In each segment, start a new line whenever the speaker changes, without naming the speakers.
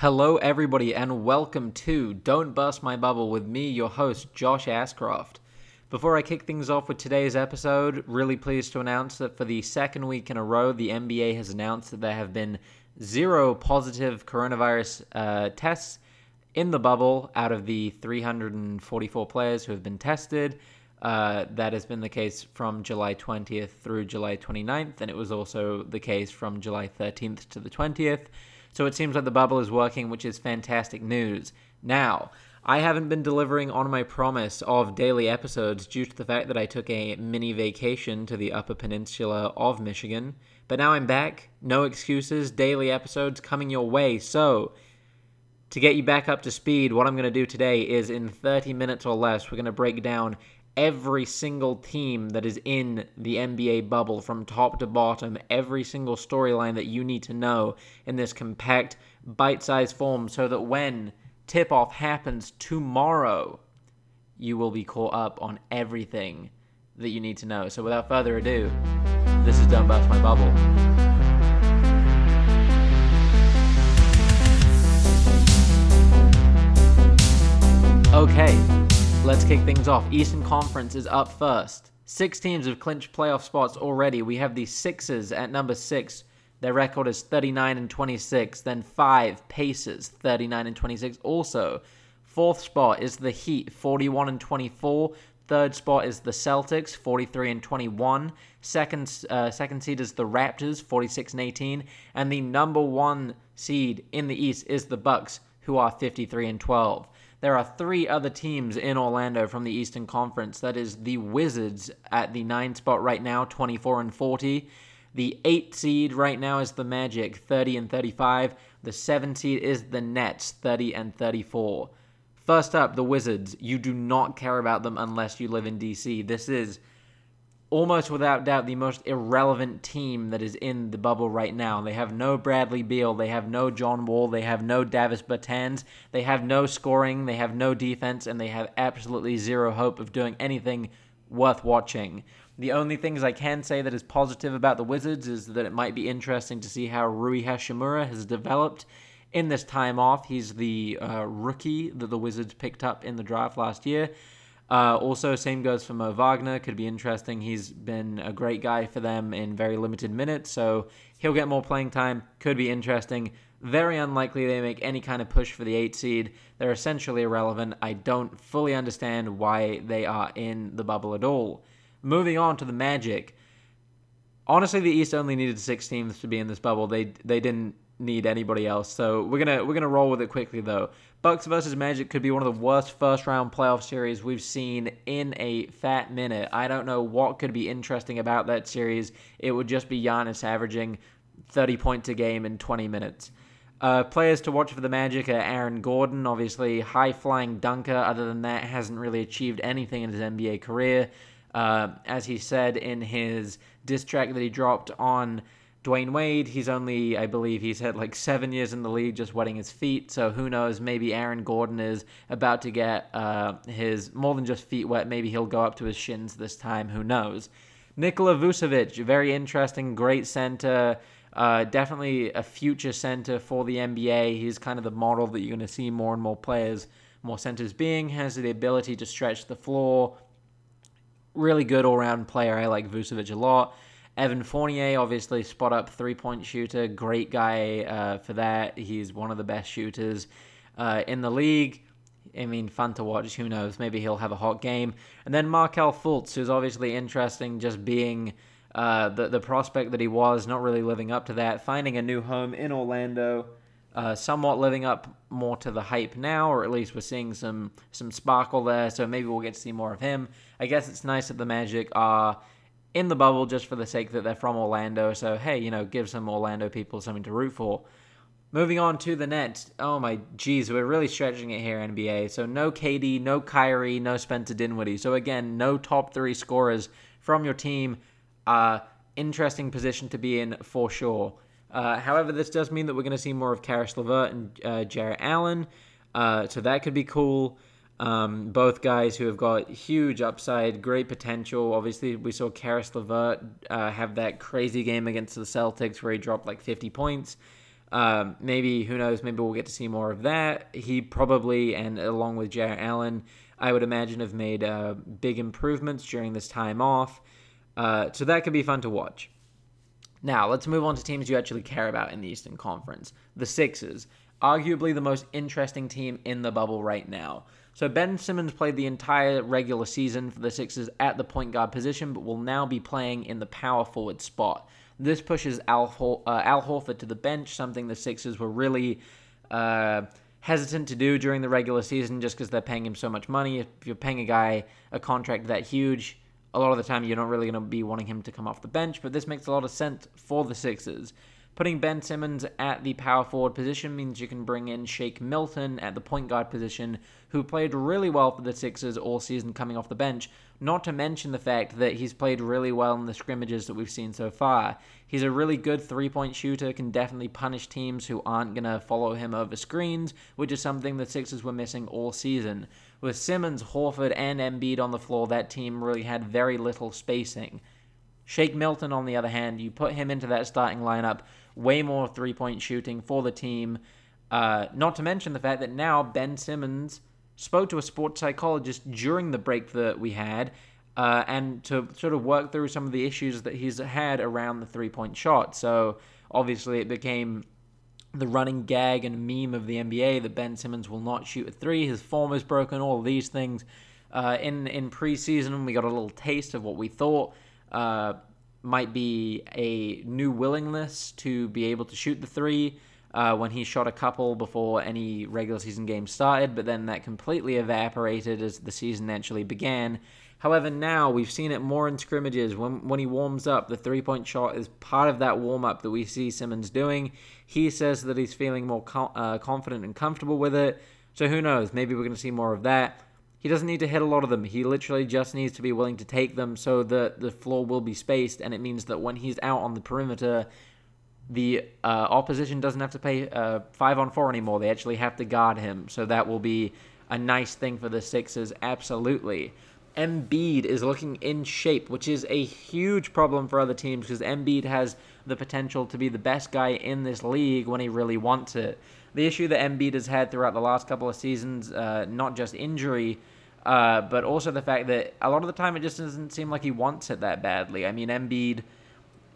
Hello, everybody, and welcome to Don't Burst My Bubble with me, your host, Josh Ascroft. Before I kick things off with today's episode, really pleased to announce that for the second week in a row, the NBA has announced that there have been zero positive coronavirus uh, tests in the bubble out of the 344 players who have been tested. Uh, that has been the case from July 20th through July 29th, and it was also the case from July 13th to the 20th. So it seems like the bubble is working, which is fantastic news. Now, I haven't been delivering on my promise of daily episodes due to the fact that I took a mini vacation to the Upper Peninsula of Michigan. But now I'm back. No excuses. Daily episodes coming your way. So, to get you back up to speed, what I'm going to do today is in 30 minutes or less, we're going to break down every single team that is in the NBA bubble from top to bottom, every single storyline that you need to know in this compact, bite sized form so that when tip off happens tomorrow, you will be caught up on everything that you need to know. So without further ado, this is Don't My Bubble. Okay, let's kick things off. Eastern Conference is up first. Six teams have clinched playoff spots already. We have the Sixers at number six. Their record is 39 and 26. Then five Pacers, 39 and 26. Also, fourth spot is the Heat, 41 and 24. Third spot is the Celtics, 43 and 21. Second, uh, second seed is the Raptors, 46 and 18. And the number one seed in the East is the Bucks, who are 53 and 12. There are three other teams in Orlando from the Eastern Conference. That is the Wizards at the nine spot right now, 24 and 40. The eight seed right now is the Magic, 30 and 35. The seven seed is the Nets, 30 and 34. First up, the Wizards. You do not care about them unless you live in DC. This is almost without doubt the most irrelevant team that is in the bubble right now. They have no Bradley Beal, they have no John Wall, they have no Davis Bertans, they have no scoring, they have no defense, and they have absolutely zero hope of doing anything worth watching. The only things I can say that is positive about the Wizards is that it might be interesting to see how Rui Hachimura has developed in this time off. He's the uh, rookie that the Wizards picked up in the draft last year. Uh, also, same goes for Mo Wagner. Could be interesting. He's been a great guy for them in very limited minutes, so he'll get more playing time. Could be interesting. Very unlikely they make any kind of push for the eight seed. They're essentially irrelevant. I don't fully understand why they are in the bubble at all. Moving on to the Magic. Honestly, the East only needed six teams to be in this bubble. They they didn't need anybody else. So we're gonna we're gonna roll with it quickly though. Bucks versus Magic could be one of the worst first round playoff series we've seen in a fat minute. I don't know what could be interesting about that series. It would just be Giannis averaging 30 points a game in 20 minutes. Uh, players to watch for the Magic are Aaron Gordon, obviously high flying dunker. Other than that, hasn't really achieved anything in his NBA career. Uh, as he said in his diss track that he dropped on Dwyane Wade, he's only, I believe, he's had like seven years in the league just wetting his feet. So who knows? Maybe Aaron Gordon is about to get uh, his more than just feet wet. Maybe he'll go up to his shins this time. Who knows? Nikola Vucevic, very interesting, great center. Uh, definitely a future center for the NBA. He's kind of the model that you're going to see more and more players, more centers being. Has the ability to stretch the floor. Really good all round player. I like Vucevic a lot. Evan Fournier, obviously, spot up three point shooter. Great guy uh, for that. He's one of the best shooters uh, in the league. I mean, fun to watch. Who knows? Maybe he'll have a hot game. And then Markelle Fultz, who's obviously interesting, just being uh, the the prospect that he was, not really living up to that. Finding a new home in Orlando, uh, somewhat living up more to the hype now, or at least we're seeing some some sparkle there. So maybe we'll get to see more of him. I guess it's nice that the Magic are in the bubble just for the sake that they're from Orlando. So, hey, you know, give some Orlando people something to root for. Moving on to the Nets. Oh my geez, we're really stretching it here, NBA. So no KD, no Kyrie, no Spencer Dinwiddie. So again, no top three scorers from your team. Uh, interesting position to be in for sure. Uh, however, this does mean that we're going to see more of Caris LeVert and uh, Jarrett Allen. Uh, so that could be cool. Um, both guys who have got huge upside, great potential. Obviously, we saw Caris LeVert uh, have that crazy game against the Celtics where he dropped like 50 points. Um, maybe who knows? Maybe we'll get to see more of that. He probably, and along with Jarrett Allen, I would imagine have made uh, big improvements during this time off. Uh, so that could be fun to watch. Now let's move on to teams you actually care about in the Eastern Conference. The Sixers, arguably the most interesting team in the bubble right now. So Ben Simmons played the entire regular season for the Sixers at the point guard position, but will now be playing in the power forward spot. This pushes Al, Hor- uh, Al Horford to the bench, something the Sixers were really uh, hesitant to do during the regular season just because they're paying him so much money. If you're paying a guy a contract that huge, a lot of the time you're not really going to be wanting him to come off the bench, but this makes a lot of sense for the Sixers. Putting Ben Simmons at the power forward position means you can bring in Shake Milton at the point guard position, who played really well for the Sixers all season coming off the bench, not to mention the fact that he's played really well in the scrimmages that we've seen so far. He's a really good three point shooter, can definitely punish teams who aren't going to follow him over screens, which is something the Sixers were missing all season. With Simmons, Horford, and Embiid on the floor, that team really had very little spacing. Shake Milton, on the other hand, you put him into that starting lineup, way more three point shooting for the team. Uh, not to mention the fact that now Ben Simmons spoke to a sports psychologist during the break that we had uh, and to sort of work through some of the issues that he's had around the three point shot. So obviously it became the running gag and meme of the NBA that Ben Simmons will not shoot a three. His form is broken, all these things. Uh, in, in preseason, we got a little taste of what we thought. Uh, might be a new willingness to be able to shoot the three uh, when he shot a couple before any regular season games started, but then that completely evaporated as the season actually began. However, now we've seen it more in scrimmages. When when he warms up, the three point shot is part of that warm up that we see Simmons doing. He says that he's feeling more co- uh, confident and comfortable with it. So who knows? Maybe we're going to see more of that. He doesn't need to hit a lot of them. He literally just needs to be willing to take them so that the floor will be spaced, and it means that when he's out on the perimeter, the uh, opposition doesn't have to pay uh, five on four anymore. They actually have to guard him. So that will be a nice thing for the Sixers, absolutely. Embiid is looking in shape, which is a huge problem for other teams because Embiid has the potential to be the best guy in this league when he really wants it the issue that Embiid has had throughout the last couple of seasons, uh, not just injury, uh, but also the fact that a lot of the time it just doesn't seem like he wants it that badly. I mean, Embiid,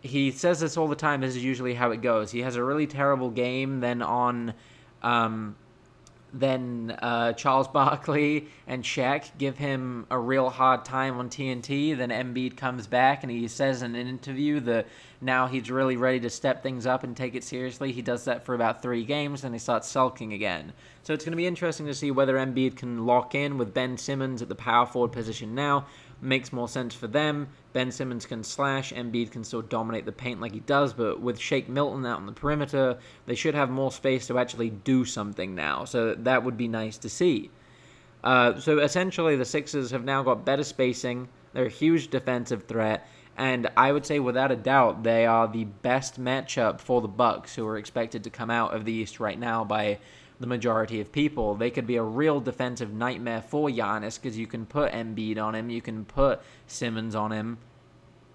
he says this all the time. This is usually how it goes. He has a really terrible game, then on um, then uh, Charles Barkley and Shaq give him a real hard time on TNT. Then Embiid comes back and he says in an interview that now he's really ready to step things up and take it seriously. He does that for about three games and he starts sulking again. So it's going to be interesting to see whether Embiid can lock in with Ben Simmons at the power forward position now makes more sense for them. Ben Simmons can slash, Embiid can still dominate the paint like he does, but with Shake Milton out on the perimeter, they should have more space to actually do something now. So that would be nice to see. Uh, so essentially, the Sixers have now got better spacing. They're a huge defensive threat, and I would say without a doubt they are the best matchup for the Bucks, who are expected to come out of the East right now by the majority of people. They could be a real defensive nightmare for Giannis because you can put Embiid on him, you can put Simmons on him.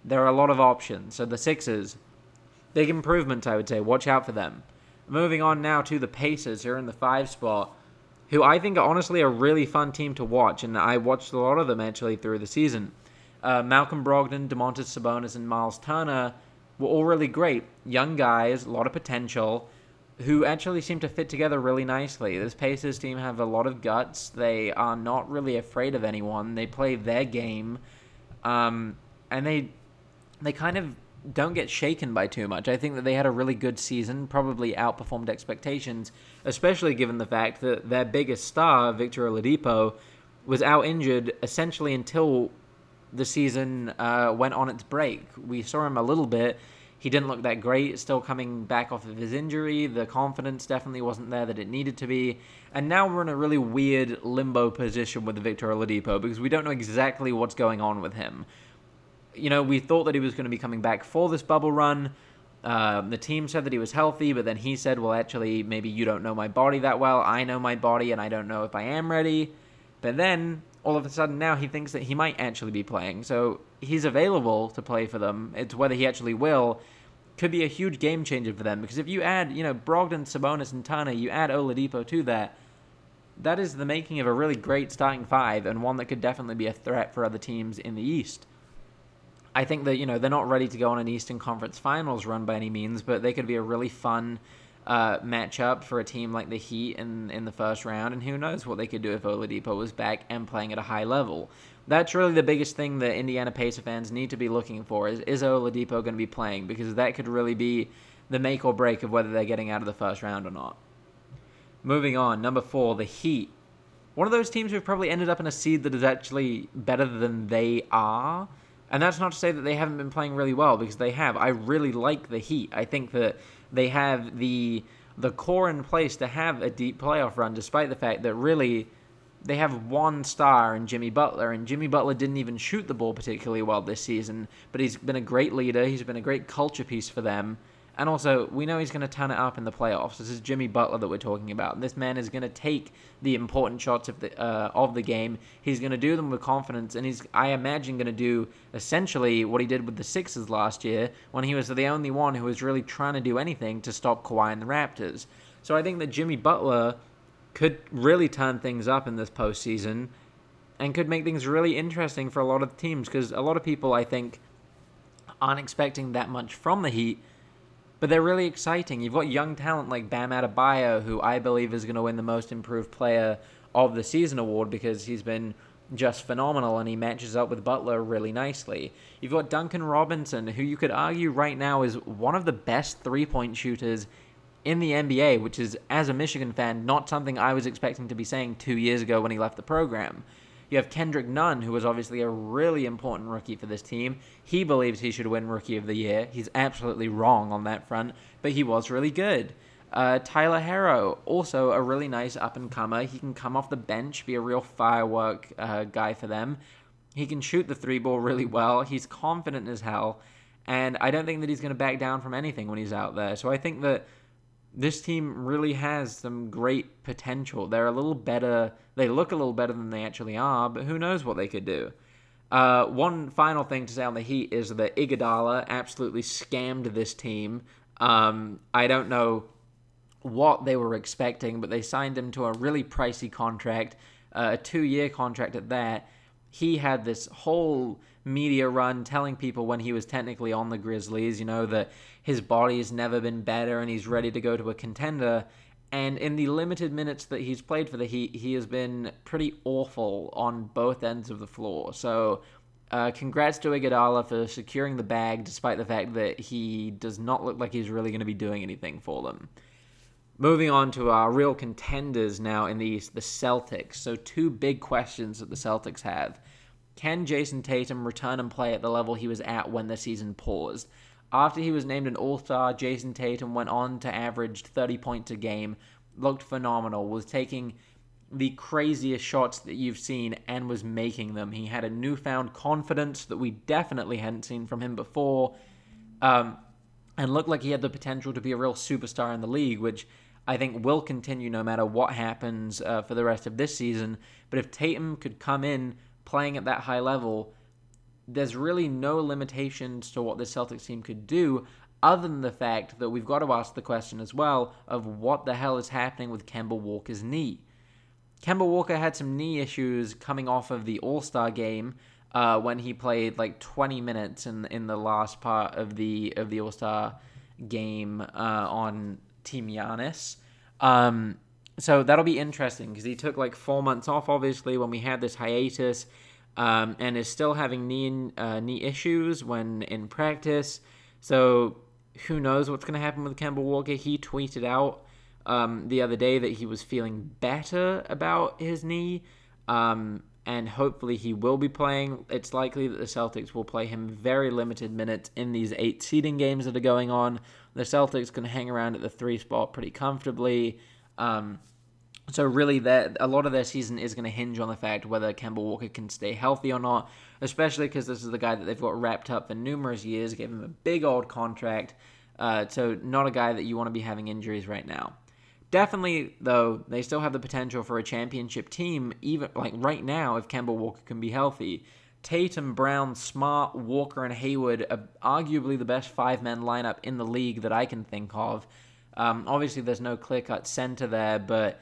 There are a lot of options. So the Sixers, big improvement, I would say. Watch out for them. Moving on now to the Pacers, who are in the five spot, who I think are honestly a really fun team to watch, and I watched a lot of them actually through the season. Uh, Malcolm Brogdon, Domantas Sabonis, and Miles Turner were all really great. Young guys, a lot of potential who actually seem to fit together really nicely. This Pacers team have a lot of guts. They are not really afraid of anyone. They play their game, um, and they they kind of don't get shaken by too much. I think that they had a really good season, probably outperformed expectations, especially given the fact that their biggest star, Victor Oladipo, was out injured essentially until the season uh, went on its break. We saw him a little bit he didn't look that great, still coming back off of his injury. The confidence definitely wasn't there that it needed to be. And now we're in a really weird limbo position with Victor Oladipo because we don't know exactly what's going on with him. You know, we thought that he was going to be coming back for this bubble run. Um, the team said that he was healthy, but then he said, well, actually, maybe you don't know my body that well. I know my body, and I don't know if I am ready. But then, all of a sudden, now he thinks that he might actually be playing. So he's available to play for them. It's whether he actually will. could be a huge game changer for them because if you add, you know, Brogdon, Sabonis, and Turner, you add Oladipo to that, that is the making of a really great starting five and one that could definitely be a threat for other teams in the East. I think that, you know, they're not ready to go on an Eastern Conference Finals run by any means, but they could be a really fun uh, matchup for a team like the Heat in, in the first round, and who knows what they could do if Oladipo was back and playing at a high level. That's really the biggest thing that Indiana Pacer fans need to be looking for is, is Oladipo going to be playing? Because that could really be the make or break of whether they're getting out of the first round or not. Moving on, number four, the Heat. One of those teams who've probably ended up in a seed that is actually better than they are. And that's not to say that they haven't been playing really well, because they have. I really like the Heat. I think that they have the the core in place to have a deep playoff run, despite the fact that really they have one star in Jimmy Butler, and Jimmy Butler didn't even shoot the ball particularly well this season, but he's been a great leader. He's been a great culture piece for them. And also, we know he's going to turn it up in the playoffs. This is Jimmy Butler that we're talking about. This man is going to take the important shots of the uh, of the game. He's going to do them with confidence, and he's, I imagine, going to do essentially what he did with the Sixers last year, when he was the only one who was really trying to do anything to stop Kawhi and the Raptors. So I think that Jimmy Butler could really turn things up in this postseason, and could make things really interesting for a lot of teams because a lot of people, I think, aren't expecting that much from the Heat but they're really exciting. You've got young talent like Bam Adebayo, who I believe is going to win the Most Improved Player of the Season award because he's been just phenomenal and he matches up with Butler really nicely. You've got Duncan Robinson, who you could argue right now is one of the best three point shooters in the NBA, which is, as a Michigan fan, not something I was expecting to be saying two years ago when he left the program. You have Kendrick Nunn, who was obviously a really important rookie for this team. He believes he should win Rookie of the Year. He's absolutely wrong on that front, but he was really good. Uh, Tyler Herro, also a really nice up and comer. He can come off the bench, be a real firework uh, guy for them. He can shoot the three ball really well. He's confident as hell. And I don't think that he's going to back down from anything when he's out there. So I think that this team really has some great potential. They're a little better. They look a little better than they actually are, but who knows what they could do. Uh, one final thing to say on the Heat is that Iguodala absolutely scammed this team. Um, I don't know what they were expecting, but they signed him to a really pricey contract, uh, a two-year contract at that. He had this whole media run telling people when he was technically on the Grizzlies, you know, that his body has never been better and he's ready to go to a contender. And in the limited minutes that he's played for the Heat, he has been pretty awful on both ends of the floor. So, uh, congrats to Iguodala for securing the bag, despite the fact that he does not look like he's really going to be doing anything for them. Moving on to our real contenders now in the East, the Celtics. So, two big questions that the Celtics have. Can Jayson Tatum return and play at the level he was at when the season paused? After he was named an All Star, Jayson Tatum went on to average 30 points a game, looked phenomenal, was taking the craziest shots that you've seen and was making them. He had a newfound confidence that we definitely hadn't seen from him before, um, and looked like he had the potential to be a real superstar in the league, which I think will continue no matter what happens uh, for the rest of this season. But if Tatum could come in playing at that high level, there's really no limitations to what the Celtics team could do other than the fact that we've got to ask the question as well of what the hell is happening with Kemba Walker's knee. Kemba Walker had some knee issues coming off of the All Star game uh, when he played like 20 minutes in in the last part of the of the All Star game uh, on Team Giannis. Um, so that'll be interesting because he took like four months off, obviously, when we had this hiatus um, and is still having knee uh, knee issues when in practice. So who knows what's going to happen with Kemba Walker? He tweeted out um, the other day that he was feeling better about his knee, um, and hopefully he will be playing. It's likely that the Celtics will play him very limited minutes in these eight seeding games that are going on. The Celtics can hang around at the three spot pretty comfortably. Um, so really, that a lot of their season is going to hinge on the fact whether Kemba Walker can stay healthy or not. Especially because this is the guy that they've got wrapped up for numerous years, gave him a big old contract. Uh, so not a guy that you want to be having injuries right now. Definitely, though, they still have the potential for a championship team, even like right now, if Kemba Walker can be healthy. Tatum, Brown, Smart, Walker, and Hayward are arguably the best five man lineup in the league that I can think of. Um, obviously, there's no clear cut center there, but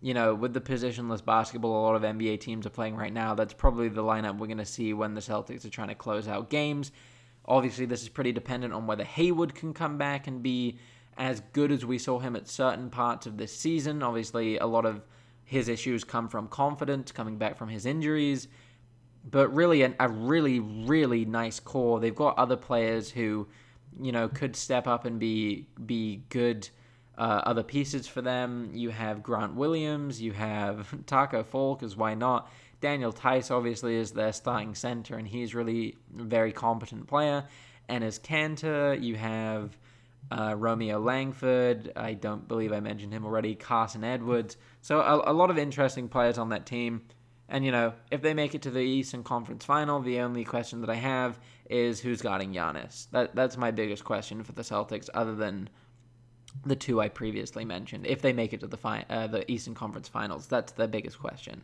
you know, with the positionless basketball a lot of NBA teams are playing right now, that's probably the lineup we're going to see when the Celtics are trying to close out games. Obviously, this is pretty dependent on whether Hayward can come back and be as good as we saw him at certain parts of this season. Obviously, a lot of his issues come from confidence, coming back from his injuries but really an, a really really nice core. They've got other players who, you know, could step up and be be good uh, other pieces for them. You have Grant Williams, you have Taco Fall, because why not? Daniel Theis obviously is their starting center, and he's really a very competent player. And Enes Kanter, you have uh, Romeo Langford. I don't believe I mentioned him already. Carsen Edwards. So a, a lot of interesting players on that team. And, you know, if they make it to the Eastern Conference final, the only question that I have is who's guarding Giannis. That, that's my biggest question for the Celtics, other than the two I previously mentioned. If they make it to the, fi- uh, the Eastern Conference finals, that's the biggest question.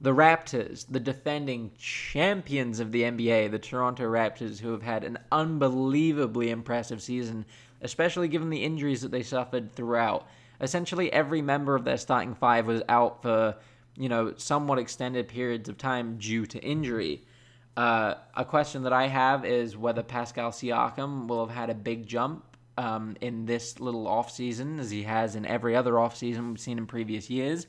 The Raptors, the defending champions of the NBA, the Toronto Raptors, who have had an unbelievably impressive season, especially given the injuries that they suffered throughout. Essentially, every member of their starting five was out for you know, somewhat extended periods of time due to injury. Uh, a question that I have is whether Pascal Siakam will have had a big jump um, in this little offseason as he has in every other offseason we've seen in previous years.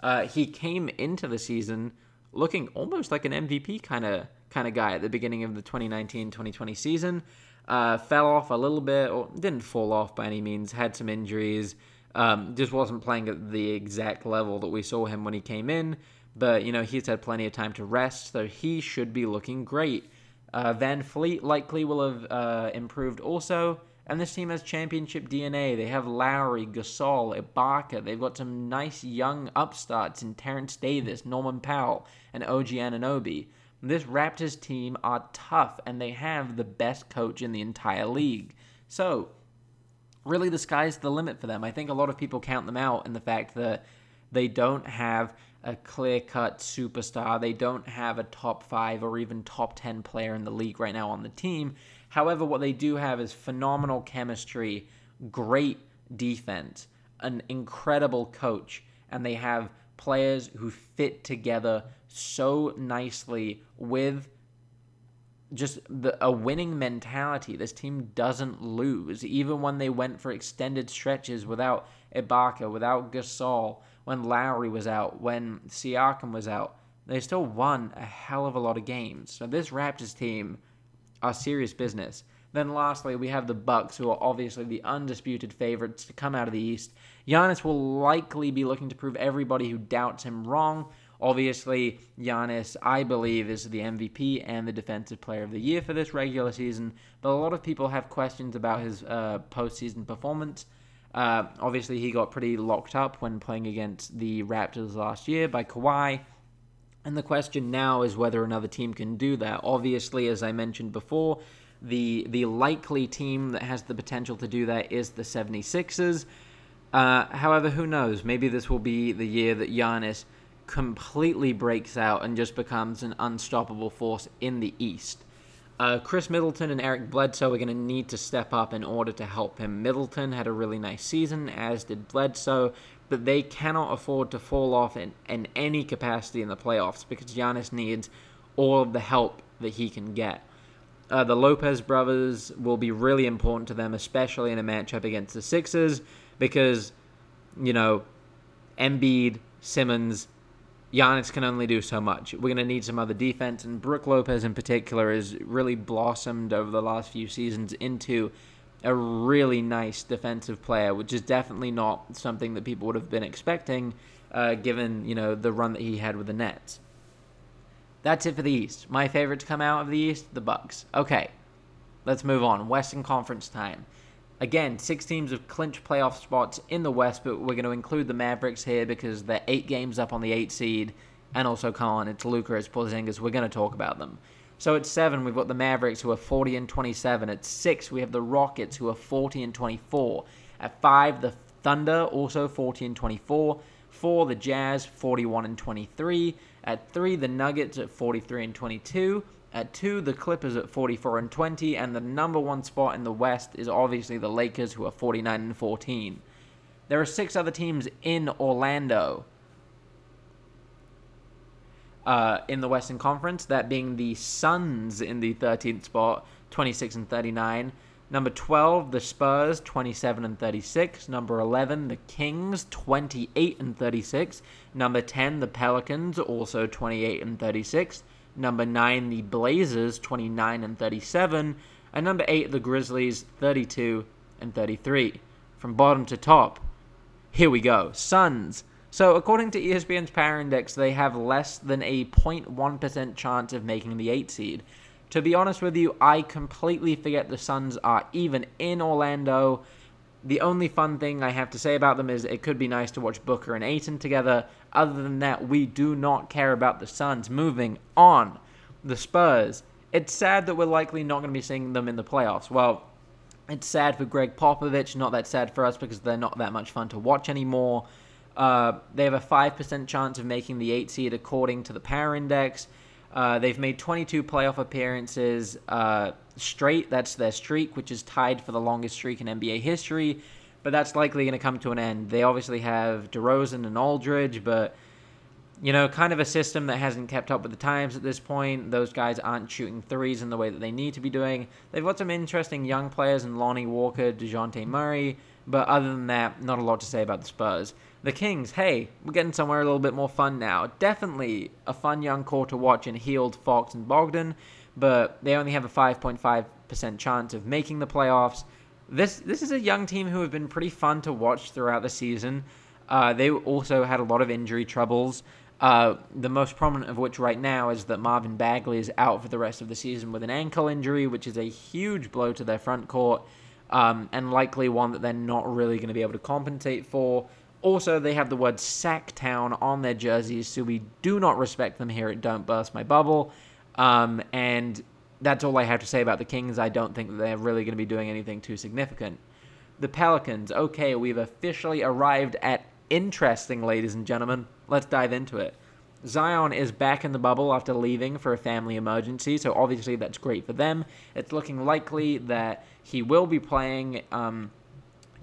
Uh, he came into the season looking almost like an MVP kind of kind of guy at the beginning of the 2019-2020 season. Uh, fell off a little bit, or didn't fall off by any means. Had some injuries. Um, just wasn't playing at the exact level that we saw him when he came in. But, you know, he's had plenty of time to rest, so he should be looking great. Uh, VanVleet likely will have uh, improved also. And this team has championship DNA. They have Lowry, Gasol, Ibaka. They've got some nice young upstarts in Terence Davis, Norman Powell, and OG Anunoby. This Raptors team are tough, and they have the best coach in the entire league. So, really the sky's the limit for them. I think a lot of people count them out in the fact that they don't have a clear cut superstar. They don't have a top five or even top 10 player in the league right now on the team. However, what they do have is phenomenal chemistry, great defense, an incredible coach, and they have players who fit together so nicely with just the, a winning mentality. This team doesn't lose, even when they went for extended stretches without Ibaka, without Gasol, when Lowry was out, when Siakam was out. They still won a hell of a lot of games. So this Raptors team are serious business. Then lastly, we have the Bucks, who are obviously the undisputed favorites to come out of the East. Giannis will likely be looking to prove everybody who doubts him wrong. Obviously, Giannis, I believe, is the MVP and the Defensive Player of the Year for this regular season, but a lot of people have questions about his uh, postseason performance. Uh, obviously, he got pretty locked up when playing against the Raptors last year by Kawhi. And the question now is whether another team can do that. Obviously, as I mentioned before, the the likely team that has the potential to do that is the 76ers. Uh, however, who knows? Maybe this will be the year that Giannis completely breaks out and just becomes an unstoppable force in the East. Uh, Khris Middleton and Eric Bledsoe are going to need to step up in order to help him. Middleton had a really nice season, as did Bledsoe, but they cannot afford to fall off in, in any capacity in the playoffs because Giannis needs all of the help that he can get. Uh, the Lopez brothers will be really important to them, especially in a matchup against the Sixers, because, you know, Embiid, Simmons, Giannis can only do so much. We're going to need some other defense, and Brook Lopez in particular has really blossomed over the last few seasons into a really nice defensive player, which is definitely not something that people would have been expecting, uh, given you know the run that he had with the Nets. That's it for the East. My favorite to come out of the East, the Bucks. Okay, let's move on. Western Conference time. Again, six teams have clinched playoff spots in the West, but we're going to include the Mavericks here because they're eight games up on the eight seed. And also, come on, it's Luka, it's Porzingis. We're going to talk about them. So at seven, we've got the Mavericks who are 40 and 27. At six, we have the Rockets who are 40 and 24. At five, the Thunder also 40 and 24. Four, the Jazz 41 and 23. At three, the Nuggets at 43 and 22. At two, the Clippers at 44 and 20, and the number one spot in the West is obviously the Lakers, who are 49 and 14. There are six other teams in Orlando uh, in the Western Conference, that being the Suns in the 13th spot, 26 and 39. Number 12, the Spurs, 27 and 36. Number 11, the Kings, 28 and 36. Number 10, the Pelicans, also 28 and 36. Number 9, the Blazers, 29 and 37. And number 8, the Grizzlies, 32 and 33. From bottom to top, here we go. Suns. So, according to ESPN's Power Index, they have less than a 0.1% chance of making the 8 seed. To be honest with you, I completely forget the Suns are even in Orlando. The only fun thing I have to say about them is it could be nice to watch Booker and Ayton together. Other than that, we do not care about the Suns. Moving on. The Spurs. It's sad that we're likely not going to be seeing them in the playoffs. Well, it's sad for Gregg Popovich, not that sad for us because they're not that much fun to watch anymore. Uh, they have a 5% chance of making the 8 seed according to the Power Index. Uh, they've made 22 playoff appearances uh, straight. That's their streak, which is tied for the longest streak in NBA history. But that's likely going to come to an end. They obviously have DeRozan and Aldridge, but you know, kind of a system that hasn't kept up with the times at this point. Those guys aren't shooting threes in the way that they need to be doing. They've got some interesting young players in Lonnie Walker, Dejounte Murray, but other than that, not a lot to say about the Spurs. The Kings, hey, we're getting somewhere a little bit more fun now. Definitely a fun young core to watch in Hield, Fox, and Bogdan, but they only have a 5.5% chance of making the playoffs. This this is a young team who have been pretty fun to watch throughout the season. Uh, they also had a lot of injury troubles. Uh, the most prominent of which right now is that Marvin Bagley is out for the rest of the season with an ankle injury, which is a huge blow to their front court, um, and likely one that they're not really going to be able to compensate for. Also, they have the word Sactown on their jerseys, so we do not respect them here at Don't Burst My Bubble. Um, and that's all I have to say about the Kings. I don't think they're really going to be doing anything too significant. The Pelicans, okay, we've officially arrived at interesting, ladies and gentlemen. Let's dive into it. Zion is back in the bubble after leaving for a family emergency, so obviously that's great for them. It's looking likely that he will be playing. Um,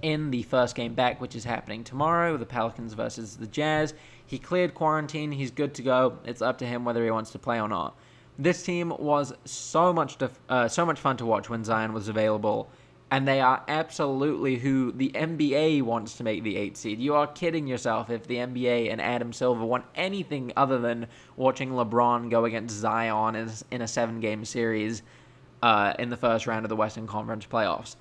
in the first game back, which is happening tomorrow, the Pelicans versus the Jazz. He cleared quarantine. He's good to go. It's up to him whether he wants to play or not. This team was so much def- uh, so much fun to watch when Zion was available, and they are absolutely who the NBA wants to make the eight seed. You are kidding yourself if the NBA and Adam Silver want anything other than watching LeBron go against Zion in, in a seven game series uh, in the first round of the Western Conference playoffs.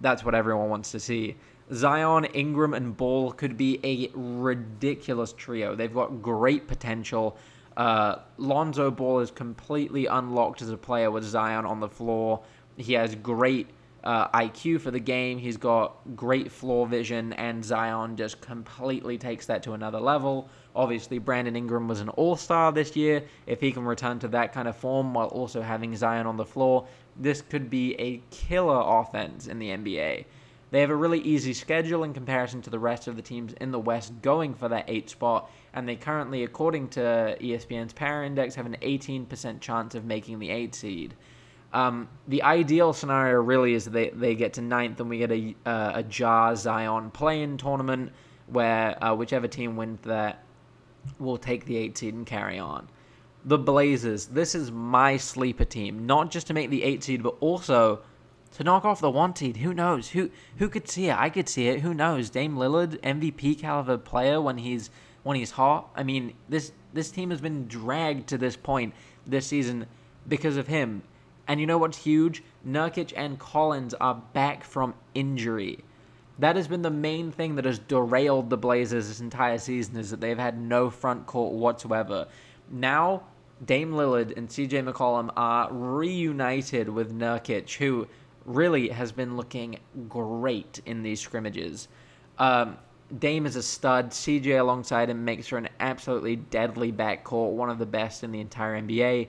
That's what everyone wants to see. Zion, Ingram, and Ball could be a ridiculous trio. They've got great potential. Uh, Lonzo Ball is completely unlocked as a player with Zion on the floor. He has great uh, IQ for the game. He's got great floor vision, and Zion just completely takes that to another level. Obviously, Brandon Ingram was an all star this year. If he can return to that kind of form while also having Zion on the floor, this could be a killer offense in the NBA. They have a really easy schedule in comparison to the rest of the teams in the West going for that eight spot, and they currently, according to ESPN's Power Index, have an 18% chance of making the eight seed. Um, the ideal scenario really is they, they get to ninth and we get a, uh, a Ja Zion play-in tournament where uh, whichever team wins that will take the eight seed and carry on the Blazers. This is my sleeper team, not just to make the eight seed, but also to knock off the one seed. Who knows? Who who could see it? I could see it. Who knows? Dame Lillard, MVP caliber player when he's when he's hot. I mean, this this team has been dragged to this point this season because of him. And you know what's huge? Nurkic and Collins are back from injury. That has been the main thing that has derailed the Blazers this entire season is that they've had no front court whatsoever. Now Dame Lillard and CJ McCollum are reunited with Nurkic, who really has been looking great in these scrimmages. Um, Dame is a stud. CJ alongside him makes for an absolutely deadly backcourt, one of the best in the entire NBA.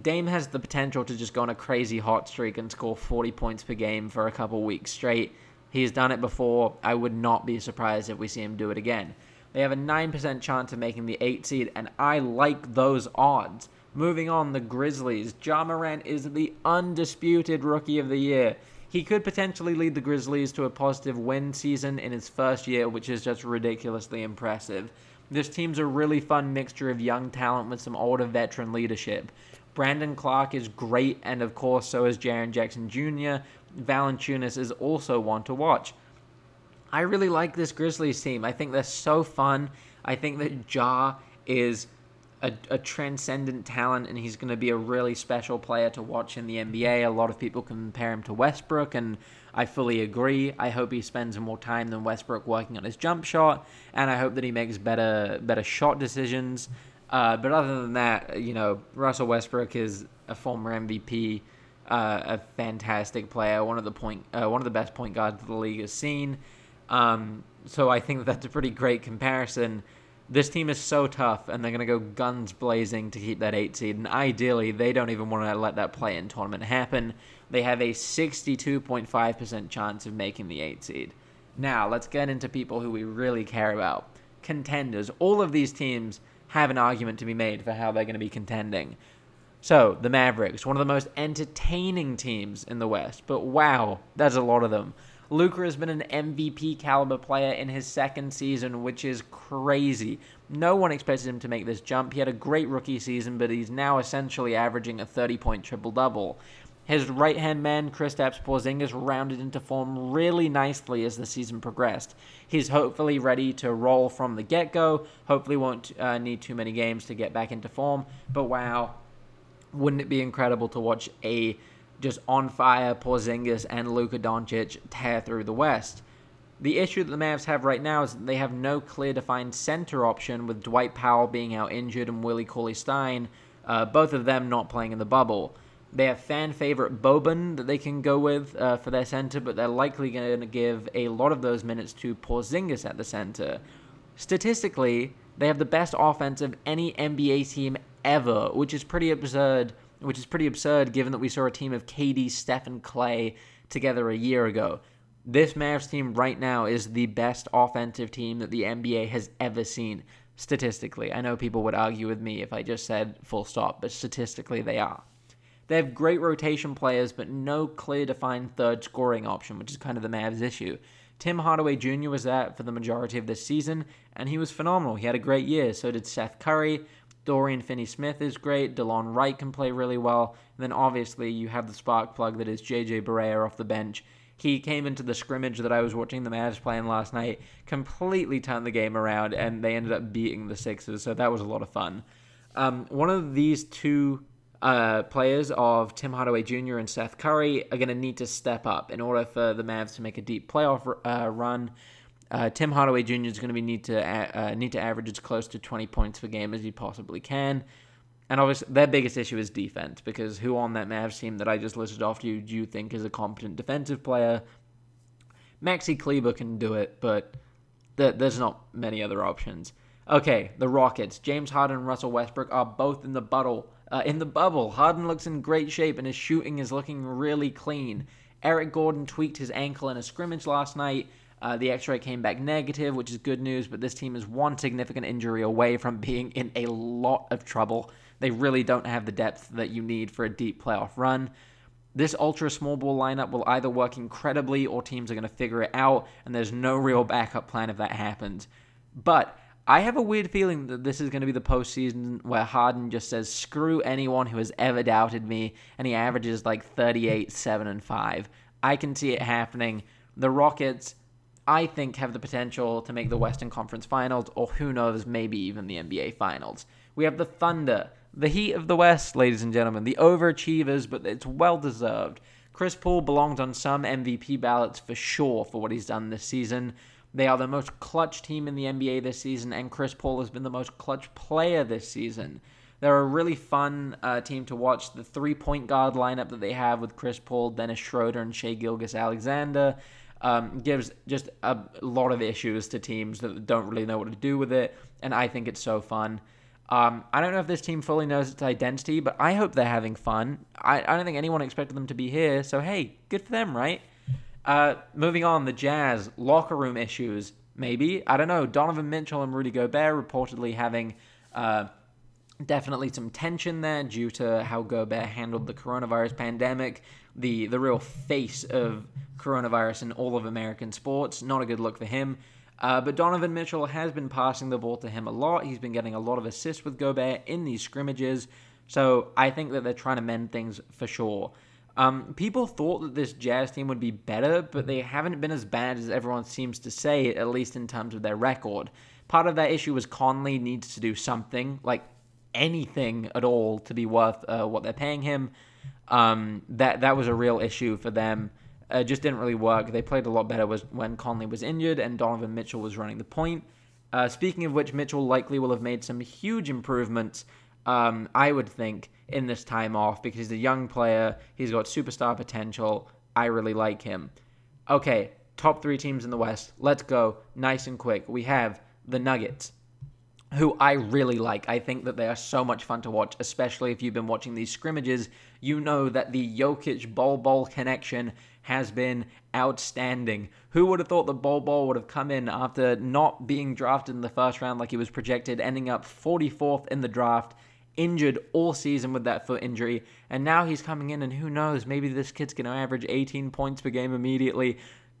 Dame has the potential to just go on a crazy hot streak and score 40 points per game for a couple weeks straight. He's done it before. I would not be surprised if we see him do it again. They have a 9% chance of making the 8 seed, and I like those odds. Moving on, the Grizzlies. Ja Morant is the undisputed rookie of the year. He could potentially lead the Grizzlies to a positive win season in his first year, which is just ridiculously impressive. This team's a really fun mixture of young talent with some older veteran leadership. Brandon Clarke is great, and of course, so is Jaren Jackson Jr. Valanciunas is also one to watch. I really like this Grizzlies team. I think they're so fun. I think that Ja is a, a transcendent talent and he's going to be a really special player to watch in the NBA. A lot of people compare him to Westbrook, and I fully agree. I hope he spends more time than Westbrook working on his jump shot, and I hope that he makes better better shot decisions. Uh, but other than that, you know, Russell Westbrook is a former MVP, uh, a fantastic player, one of the point, uh, one of the best point guards the league has seen. Um, so I think that that's a pretty great comparison. This team is so tough, and they're going to go guns blazing to keep that eight seed. And ideally, they don't even want to let that play in tournament happen. They have a 62.5% chance of making the eight seed. Now, let's get into people who we really care about. Contenders. All of these teams have an argument to be made for how they're going to be contending. So, the Mavericks, one of the most entertaining teams in the West, but wow, that's a lot of them. Luka has been an MVP caliber player in his second season, which is crazy. No one expected him to make this jump. He had a great rookie season, but he's now essentially averaging a 30 point triple double. His right hand man, Kristaps Porzingis, rounded into form really nicely as the season progressed. He's hopefully ready to roll from the get go. Hopefully, won't uh, need too many games to get back into form. But wow, wouldn't it be incredible to watch a just on fire Porzingis and Luka Doncic tear through the West. The issue that the Mavs have right now is that they have no clear defined center option with Dwight Powell being out injured and Willie Cauley Stein, uh, both of them not playing in the bubble. They have fan favorite Boban that they can go with uh, for their center, but they're likely going to give a lot of those minutes to Porzingis at the center. Statistically, they have the best offense of any NBA team ever, which is pretty absurd which is pretty absurd given that we saw a team of KD, Steph, and Clay together a year ago. This Mavs team right now is the best offensive team that the NBA has ever seen, statistically. I know people would argue with me if I just said full stop, but statistically they are. They have great rotation players, but no clear defined third scoring option, which is kind of the Mavs' issue. Tim Hardaway Jr. was that for the majority of this season, and he was phenomenal. He had a great year. So did Seth Curry. Dorian Finney Smith is great. Delon Wright can play really well. And then obviously you have the spark plug that is JJ Barea off the bench. He came into the scrimmage that I was watching the Mavs playing last night, completely turned the game around, and they ended up beating the Sixers. So that was a lot of fun. Um, one of these two uh, players of Tim Hardaway Jr. and Seth Curry are going to need to step up in order for the Mavs to make a deep playoff uh, run. Uh, Tim Hardaway Jr. is going to be need to uh, need to average as close to 20 points per game as he possibly can. And obviously, their biggest issue is defense because who on that Mavs team that I just listed off to you do you think is a competent defensive player? Maxi Kleber can do it, but th- there's not many other options. Okay, the Rockets. James Harden and Russell Westbrook are both in the bubble. Uh, in the bubble, Harden looks in great shape and his shooting is looking really clean. Eric Gordon tweaked his ankle in a scrimmage last night, uh, the x ray came back negative, which is good news, but this team is one significant injury away from being in a lot of trouble. They really don't have the depth that you need for a deep playoff run. This ultra small ball lineup will either work incredibly or teams are going to figure it out, and there's no real backup plan if that happens. But I have a weird feeling that this is going to be the postseason where Harden just says, screw anyone who has ever doubted me, and he averages like 38, 7, and 5. I can see it happening. The Rockets I think have the potential to make the Western Conference Finals, or who knows, maybe even the NBA Finals. We have the Thunder, the Heat of the West, ladies and gentlemen, the overachievers, but it's well deserved. Chris Paul belongs on some MVP ballots for sure for what he's done this season. They are the most clutch team in the NBA this season, and Chris Paul has been the most clutch player this season. They're a really fun uh, team to watch. The three point guard lineup that they have with Chris Paul, Dennis Schroeder, and Shai Gilgeous-Alexander um, gives just a lot of issues to teams that don't really know what to do with it, and I think it's so fun. Um, I don't know if this team fully knows its identity, but I hope they're having fun. I, I don't think anyone expected them to be here, so hey, good for them, right? Uh, moving on, the Jazz locker room issues. Maybe I don't know. Donovan Mitchell and Rudy Gobert reportedly having uh, definitely some tension there due to how Gobert handled the coronavirus pandemic, the the real face of coronavirus in all of American sports. Not a good look for him. Uh, but Donovan Mitchell has been passing the ball to him a lot. He's been getting a lot of assists with Gobert in these scrimmages. So I think that they're trying to mend things for sure. Um, people thought that this Jazz team would be better, but they haven't been as bad as everyone seems to say, at least in terms of their record. Part of that issue is Conley needs to do something, like anything at all, to be worth uh, what they're paying him. Um, that that was a real issue for them. It just didn't really work. They played a lot better was when Conley was injured and Donovan Mitchell was running the point. Uh, speaking of which, Mitchell likely will have made some huge improvements. Um, I would think in this time off because he's a young player. He's got superstar potential. I really like him. Okay, top three teams in the West. Let's go nice and quick. We have the Nuggets, who I really like. I think that they are so much fun to watch, especially if you've been watching these scrimmages. You know that the Jokic Bol Bol connection has been outstanding. Who would have thought that Bol Bol would have come in after not being drafted in the first round like he was projected, ending up 44th in the draft, injured all season with that foot injury, and now he's coming in, and who knows, maybe this kid's going to average 18 points per game immediately.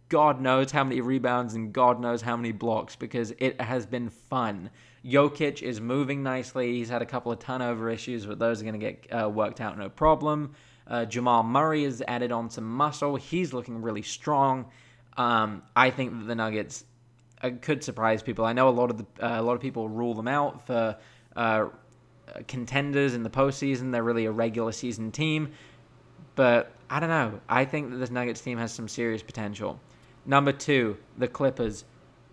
God knows how many rebounds and God knows how many blocks because it has been fun. Jokic is moving nicely. He's had a couple of turnover issues, but those are going to get uh, worked out no problem. Uh, Jamal Murray has added on some muscle. He's looking really strong. Um, I think that the Nuggets uh, could surprise people. I know a lot of the uh, a lot of people rule them out for uh, contenders in the postseason. They're really a regular season team, but I don't know. I think that this Nuggets team has some serious potential. Number two, the Clippers.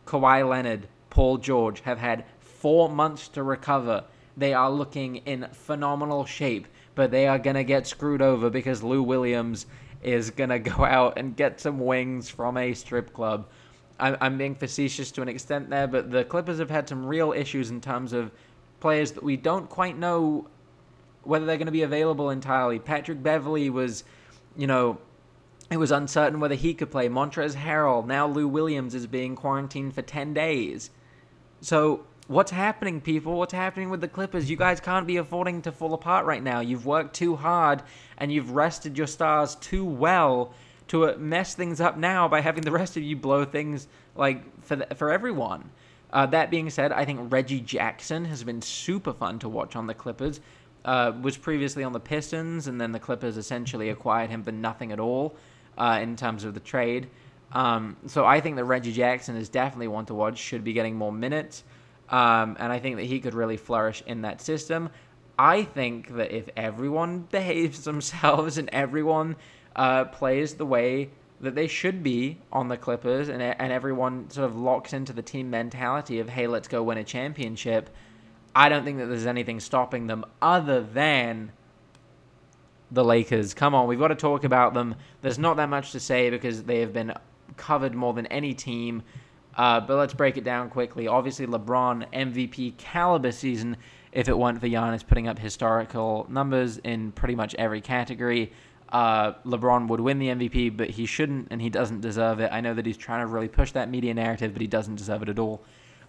Kawhi Leonard, Paul George have had four months to recover. They are looking in phenomenal shape, but they are going to get screwed over because Lou Williams is going to go out and get some wings from a strip club. I'm being facetious to an extent there, but the Clippers have had some real issues in terms of players that we don't quite know whether they're going to be available entirely. Patrick Beverley was, you know, it was uncertain whether he could play. Montrezl Harrell, now Lou Williams is being quarantined for 10 days. So, what's happening, people? What's happening with the Clippers? You guys can't be affording to fall apart right now. You've worked too hard and you've rested your stars too well to mess things up now by having the rest of you blow things like for the, for everyone. Uh, that being said, I think Reggie Jackson has been super fun to watch on the Clippers. Uh, was previously on the Pistons, and then the Clippers essentially acquired him for nothing at all uh, in terms of the trade. Um, so I think that Reggie Jackson is definitely one to watch. Should be getting more minutes, um, and I think that he could really flourish in that system. I think that if everyone behaves themselves and everyone uh, plays the way that they should be on the Clippers, and and everyone sort of locks into the team mentality of hey, let's go win a championship. I don't think that there's anything stopping them other than the Lakers. Come on, we've got to talk about them. There's not that much to say because they have been covered more than any team. Uh, but let's break it down quickly. Obviously, LeBron MVP caliber season. If it weren't for Giannis putting up historical numbers in pretty much every category, uh, LeBron would win the MVP, but he shouldn't, and he doesn't deserve it. I know that he's trying to really push that media narrative, but he doesn't deserve it at all.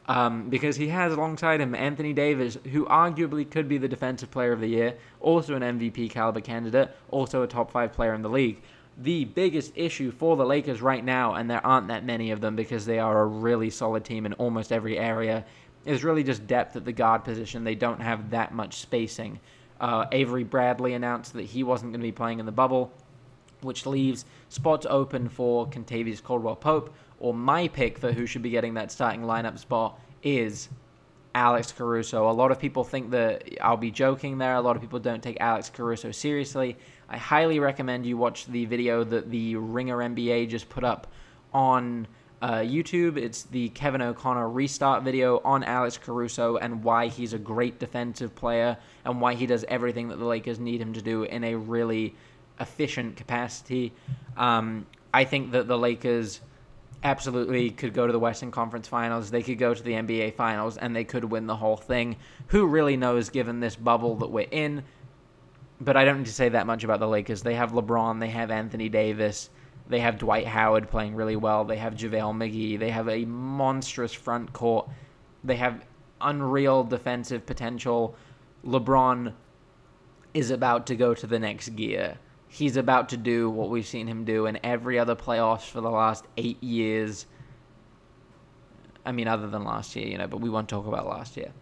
Um, because he has alongside him Anthony Davis, who arguably could be the Defensive Player of the Year, also an MVP caliber candidate, also a top five player in the league. The biggest issue for the Lakers right now, and there aren't that many of them because they are a really solid team in almost every area, is really just depth at the guard position. They don't have that much spacing. Uh, Avery Bradley announced that he wasn't going to be playing in the bubble, which leaves spots open for Kentavious Caldwell Pope. Or my pick for who should be getting that starting lineup spot is Alex Caruso. A lot of people think that I'll be joking there. A lot of people don't take Alex Caruso seriously. I highly recommend you watch the video that the Ringer NBA just put up on uh, YouTube. It's the Kevin O'Connor restart video on Alex Caruso and why he's a great defensive player and why he does everything that the Lakers need him to do in a really efficient capacity. Um, I think that the Lakers absolutely could go to the Western Conference Finals. They could go to the NBA Finals and they could win the whole thing. Who really knows given this bubble that we're in? But I don't need to say that much about the Lakers. They have LeBron, they have Anthony Davis They have Dwight Howard playing really well. They have JaVale McGee. They have a monstrous front court. They have unreal defensive potential. LeBron is about to go to the next gear. He's about to do what we've seen him do in every other playoffs for the last eight years. I mean, other than last year, you know, but we won't talk about last year.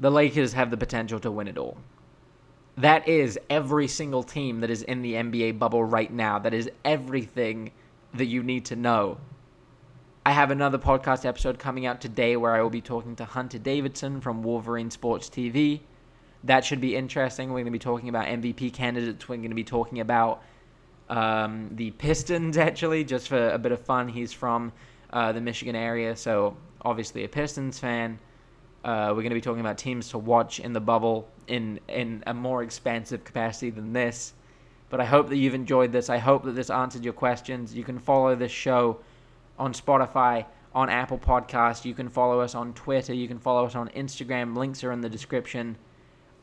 The Lakers have the potential to win it all. That is every single team that is in the NBA bubble right now. That is everything that you need to know. I have another podcast episode coming out today where I will be talking to Hunter Davidson from Wolverine Sports TV. That should be interesting. We're going to be talking about MVP candidates. We're going to be talking about um, the Pistons, actually, just for a bit of fun. He's from uh, the Michigan area, so obviously a Pistons fan. Uh, we're going to be talking about teams to watch in the bubble in in a more expansive capacity than this. But I hope that you've enjoyed this. I hope that this answered your questions. You can follow this show on Spotify, on Apple Podcasts. You can follow us on Twitter. You can follow us on Instagram. Links are in the description.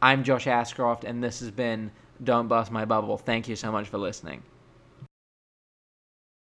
I'm Josh Ashcroft, and this has been Don't Bust My Bubble. Thank you so much for listening.